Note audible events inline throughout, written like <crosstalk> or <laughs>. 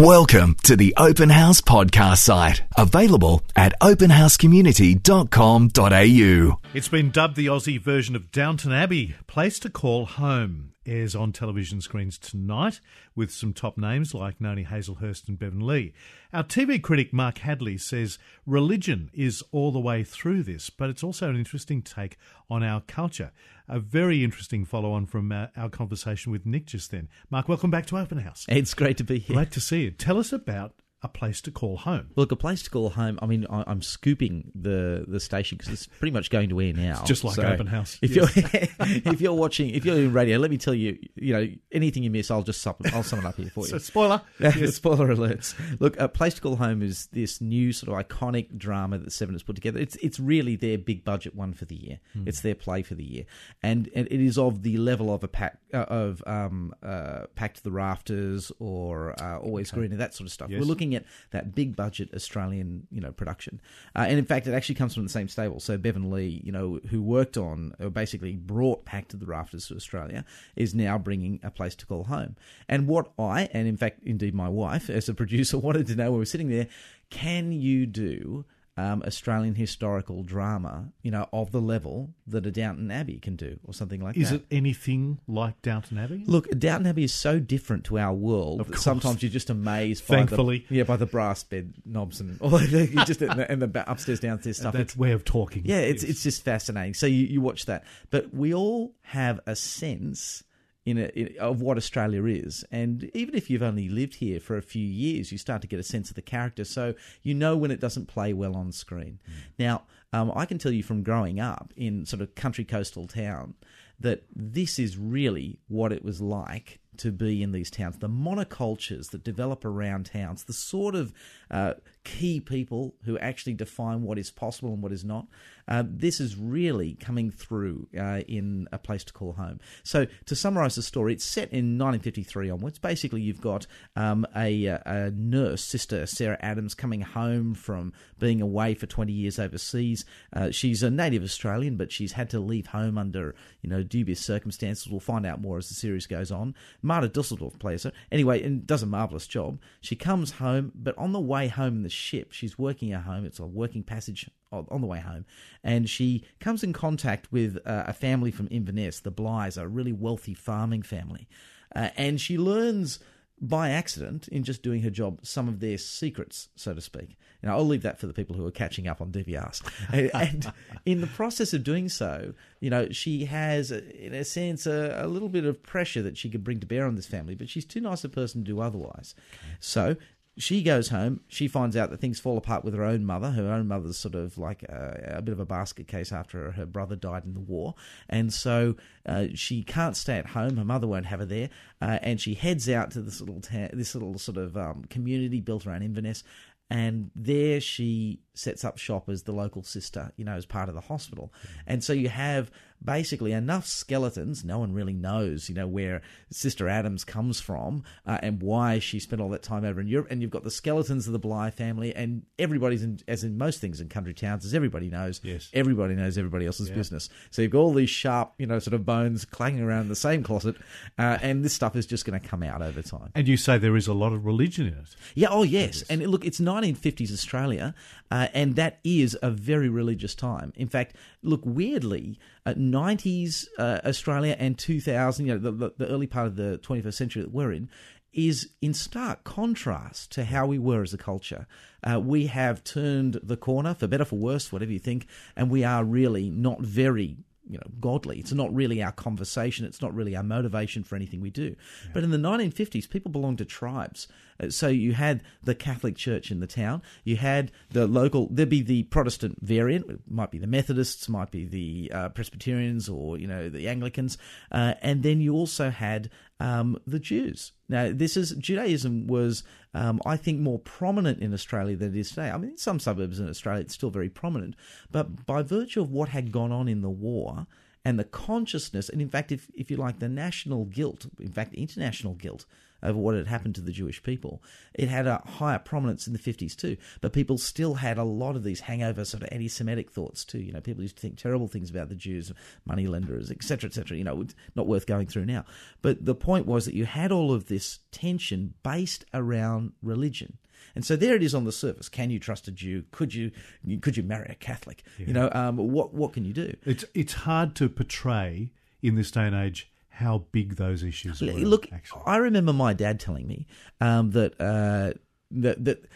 Welcome to the Open House podcast site, available at openhousecommunity.com.au. It's been dubbed the Aussie version of Downton Abbey, Place to Call Home. Airs on television screens tonight with some top names like Noni Hazlehurst and Bevan Lee. Our TV critic Mark Hadley says religion is all the way through this, but it's also an interesting take on our culture. A very interesting follow on from uh, our conversation with Nick just then. Mark, welcome back to Open House. It's great to be here. Great to see you. Tell us about a place to call home. Look, a place to call home. I mean, I, am scooping the the station because it's pretty much going to air now. It's just like so open house. If yes. you're <laughs> if you're watching, if you're in radio, let me tell you, you know, anything you miss, I'll just sum, I'll sum it up here for you. so, spoiler. <laughs> yes. spoiler alerts. Look, a place to call home is this new sort of iconic drama that Seven has put together. It's it's really their big budget one for the year. Hmm. It's their play for the year, and, and it is of the level of a pack uh, of um uh, packed to the rafters or uh, always okay. green and that sort of stuff. Yes. We're looking at that big budget Australian, you know, production. Uh, and in fact, it actually comes from the same stable. So Bevan Lee, you know, who worked on, or basically brought Packed to the Rafters to Australia, is now bringing a place to call home. And what I, and in fact, indeed my wife, as a producer, <laughs> wanted to know when we were sitting there, can you do um, Australian historical drama, you know, of the level that a Downton Abbey can do, or something like is that. Is it anything like Downton Abbey? Look, Downton Abbey is so different to our world that sometimes you're just amazed. Thankfully, by the, yeah, by the brass bed knobs and all you just and the, and the upstairs downstairs stuff. That's way of talking. Yeah, it's it's just fascinating. So you, you watch that, but we all have a sense in, a, in of what Australia is. And even if you've only lived here for a few years, you start to get a sense of the character. So you know when it doesn't play well on screen. Mm. Now, um, I can tell you from growing up in sort of country coastal town that this is really what it was like to be in these towns, the monocultures that develop around towns, the sort of uh, key people who actually define what is possible and what is not. Uh, this is really coming through uh, in a place to call home. So, to summarise the story, it's set in 1953 onwards. Basically, you've got um, a, a, nurse, Sister Sarah Adams, coming home from being away for 20 years overseas. Uh, she's a native Australian, but she's had to leave home under you know dubious circumstances. We'll find out more as the series goes on. Marta Dusseldorp plays her anyway, and does a marvelous job. She comes home, but on the way home ship, she's working at home. It's a working passage on the way home, and she comes in contact with uh, a family from Inverness, the Blighs, a really wealthy farming family, uh, and she learns by accident in just doing her job some of their secrets, so to speak. Now, I'll leave that for the people who are catching up on DVRs. <laughs> and in the process of doing so, you know, she has, in a sense, a, a, little bit of pressure that she could bring to bear on this family, but she's too nice a person to do otherwise. So she goes home. She finds out that things fall apart with her own mother. Her own mother's sort of like a, a bit of a basket case after her brother died in the war, and so uh, she can't stay at home. Her mother won't have her there, uh, and she heads out to this little ta- this little sort of um, community built around Inverness, and there she sets up shop as the local sister, you know, as part of the hospital. Mm. And so you have basically enough skeletons. No one really knows, you know, where Sister Adams comes from uh, and why she spent all that time over in Europe. And you've got the skeletons of the Bligh family, and everybody's in, as in most things in country towns, as everybody knows. Yes. Everybody knows everybody else's yeah. business. So you've got all these sharp, you know, sort of bones clanging around the same closet, uh, and this stuff is just going to come out over time. And you say there is a lot of religion in it. Yeah. Oh, yes. And look, it's 1950s Australia, uh, and that is a very religious time. In fact, look, weirdly, uh, 90s uh, Australia and 2000, you know, the, the, the early part of the 21st century that we're in, is in stark contrast to how we were as a culture. Uh, we have turned the corner, for better, for worse, whatever you think, and we are really not very you know godly. It's not really our conversation. It's not really our motivation for anything we do. Yeah. But in the 1950s, people belonged to tribes. Uh, so you had the Catholic Church in the town. You had the local. There'd be the Protestant variant. It might be the Methodists, might be the uh, Presbyterians, or you know the Anglicans. Uh, and then you also had um, the Jews. Now, this is Judaism was, um, I think, more prominent in Australia than it is today. I mean, in some suburbs in Australia, it's still very prominent, but by virtue of what had gone on in the war and the consciousness, and in fact, if if you like, the national guilt, in fact, international guilt over what had happened to the Jewish people. It had a higher prominence in the 50s too, but people still had a lot of these hangover sort of anti-Semitic thoughts too. You know, people used to think terrible things about the Jews, moneylenders, etc., etc. You know, not worth going through now. But the point was that you had all of this tension based around religion. And so there it is on the surface. Can you trust a Jew? Could you could you marry a Catholic? Yeah. You know, um, what what can you do? It's it's hard to portray in this day and age how big those issues were. Look, actually. I remember my dad telling me um, that uh, that that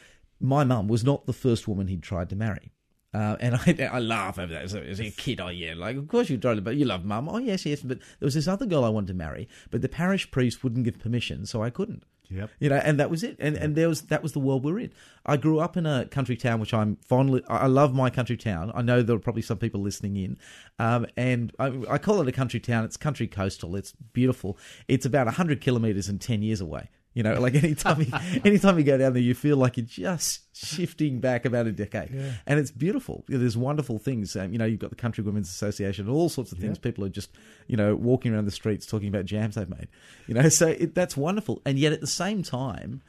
my mum was not the first woman he'd tried to marry. Uh, and <laughs> I, I laugh over that as a, as a, kid. Oh yeah, like of course you tried, but you love mum. Oh yes, yes. But there was this other girl I wanted to marry, but the parish priest wouldn't give permission, so I couldn't. Yep. You know, and that was it. And and there was that was the world we're in. I grew up in a country town, which I'm fondly. I love my country town. I know there are probably some people listening in, um, and I, I, call it a country town. It's country coastal. It's beautiful. It's about hundred kilometres and ten years away. You know, like anytime you, <laughs> anytime you go down there, you feel like you're just shifting back about a decade, yeah. and it's beautiful. There's wonderful things. Um, you know, you've got the Country Women's Association, all sorts of things. People are just, you know, walking around the streets talking about jams they've made. You know, so it, that's wonderful. And yet, at the same time,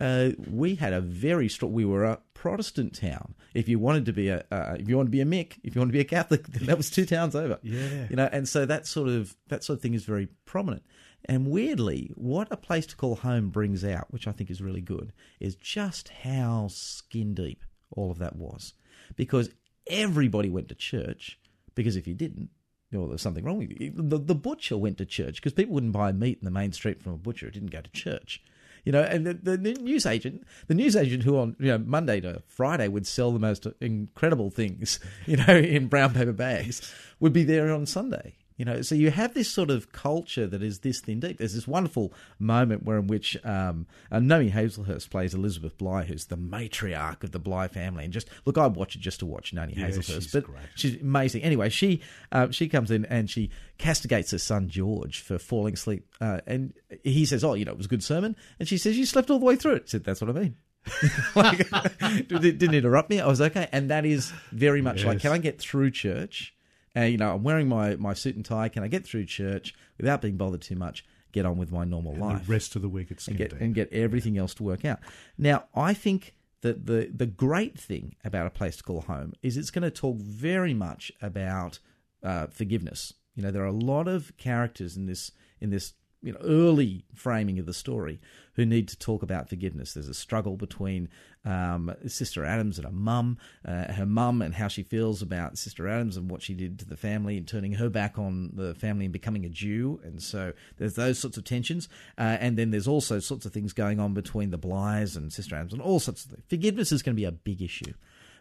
uh, we had a very strong. We were a Protestant town. If you wanted to be a, uh, if you want to be a Mick, if you want to be a Catholic, <laughs> that was two towns over. Yeah, you know, and so that sort of that sort of thing is very prominent. And weirdly, what a place to call home brings out, which I think is really good, is just how skin deep all of that was. Because everybody went to church, because if you didn't, there was something wrong with you. The, the butcher went to church because people wouldn't buy meat in the main street from a butcher. It didn't go to church. You know, and the, the, the news agent, the news agent who on you know Monday to Friday would sell the most incredible things, <laughs> you know, in brown paper bags, would be there on Sunday. You know, so you have this sort of culture that is this thin deep. There's this wonderful moment where in which um, uh, Noni Hazlehurst plays Elizabeth Bligh, who's the matriarch of the Bligh family, and just look, I watch it just to watch Noni yeah, Hazlehurst, she's but great. she's amazing. Anyway, she uh, she comes in and she castigates her son George for falling asleep, uh, and he says, "Oh, you know, it was a good sermon," and she says, "You slept all the way through it." I said, "That's what I mean." <laughs> like, <laughs> didn't interrupt me. I was okay, and that is very much yes. like, can I get through church? And you know I'm wearing my, my suit and tie. Can I get through church without being bothered too much? Get on with my normal and life. The rest of the week, it's and get and get everything else to work out. Now, I think that the the great thing about a place to call home is it's going to talk very much about uh, forgiveness. You know, there are a lot of characters in this in this you know early framing of the story who need to talk about forgiveness. There's a struggle between um, Sister Adams and her mum, uh, her mum and how she feels about Sister Adams and what she did to the family and turning her back on the family and becoming a Jew. And so there's those sorts of tensions. Uh, and then there's also sorts of things going on between the Blighs and Sister Adams and all sorts of things. Forgiveness is going to be a big issue.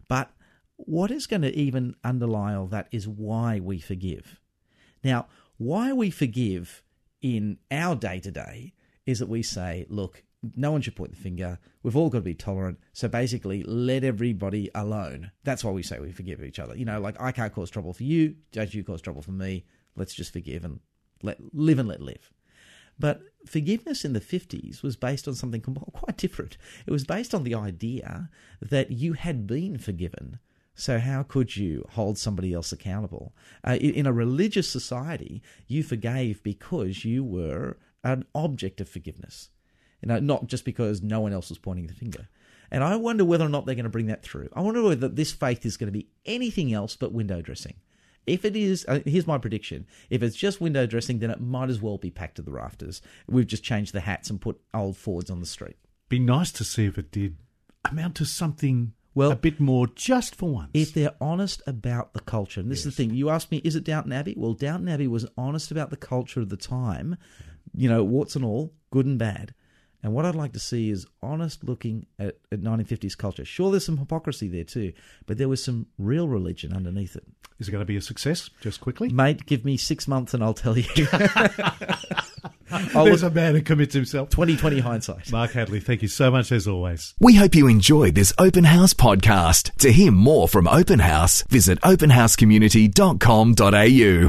But what is going to even underlie all that is why we forgive. Now, why we forgive in our day to day is that we say, look, no one should point the finger. We've all got to be tolerant. So basically, let everybody alone. That's why we say we forgive each other. You know, like I can't cause trouble for you, don't you cause trouble for me. Let's just forgive and let live and let live. But forgiveness in the 50s was based on something quite different. It was based on the idea that you had been forgiven. So, how could you hold somebody else accountable? Uh, in a religious society, you forgave because you were an object of forgiveness. You know, not just because no one else was pointing the finger. And I wonder whether or not they're going to bring that through. I wonder whether this faith is going to be anything else but window dressing. If it is, uh, here's my prediction. If it's just window dressing, then it might as well be packed to the rafters. We've just changed the hats and put old Fords on the street. Be nice to see if it did amount to something well, a bit more just for once. If they're honest about the culture, and this yes. is the thing, you asked me, is it Downton Abbey? Well, Downton Abbey was honest about the culture of the time, you know, warts and all, good and bad. And what I'd like to see is honest looking at, at 1950s culture. Sure, there's some hypocrisy there too, but there was some real religion underneath it. Is it going to be a success? Just quickly, mate. Give me six months and I'll tell you. <laughs> <laughs> <laughs> I'll There's a man who commits himself. 2020 hindsight. Mark Hadley, thank you so much as always. We hope you enjoyed this Open House podcast. To hear more from Open House, visit openhousecommunity.com.au.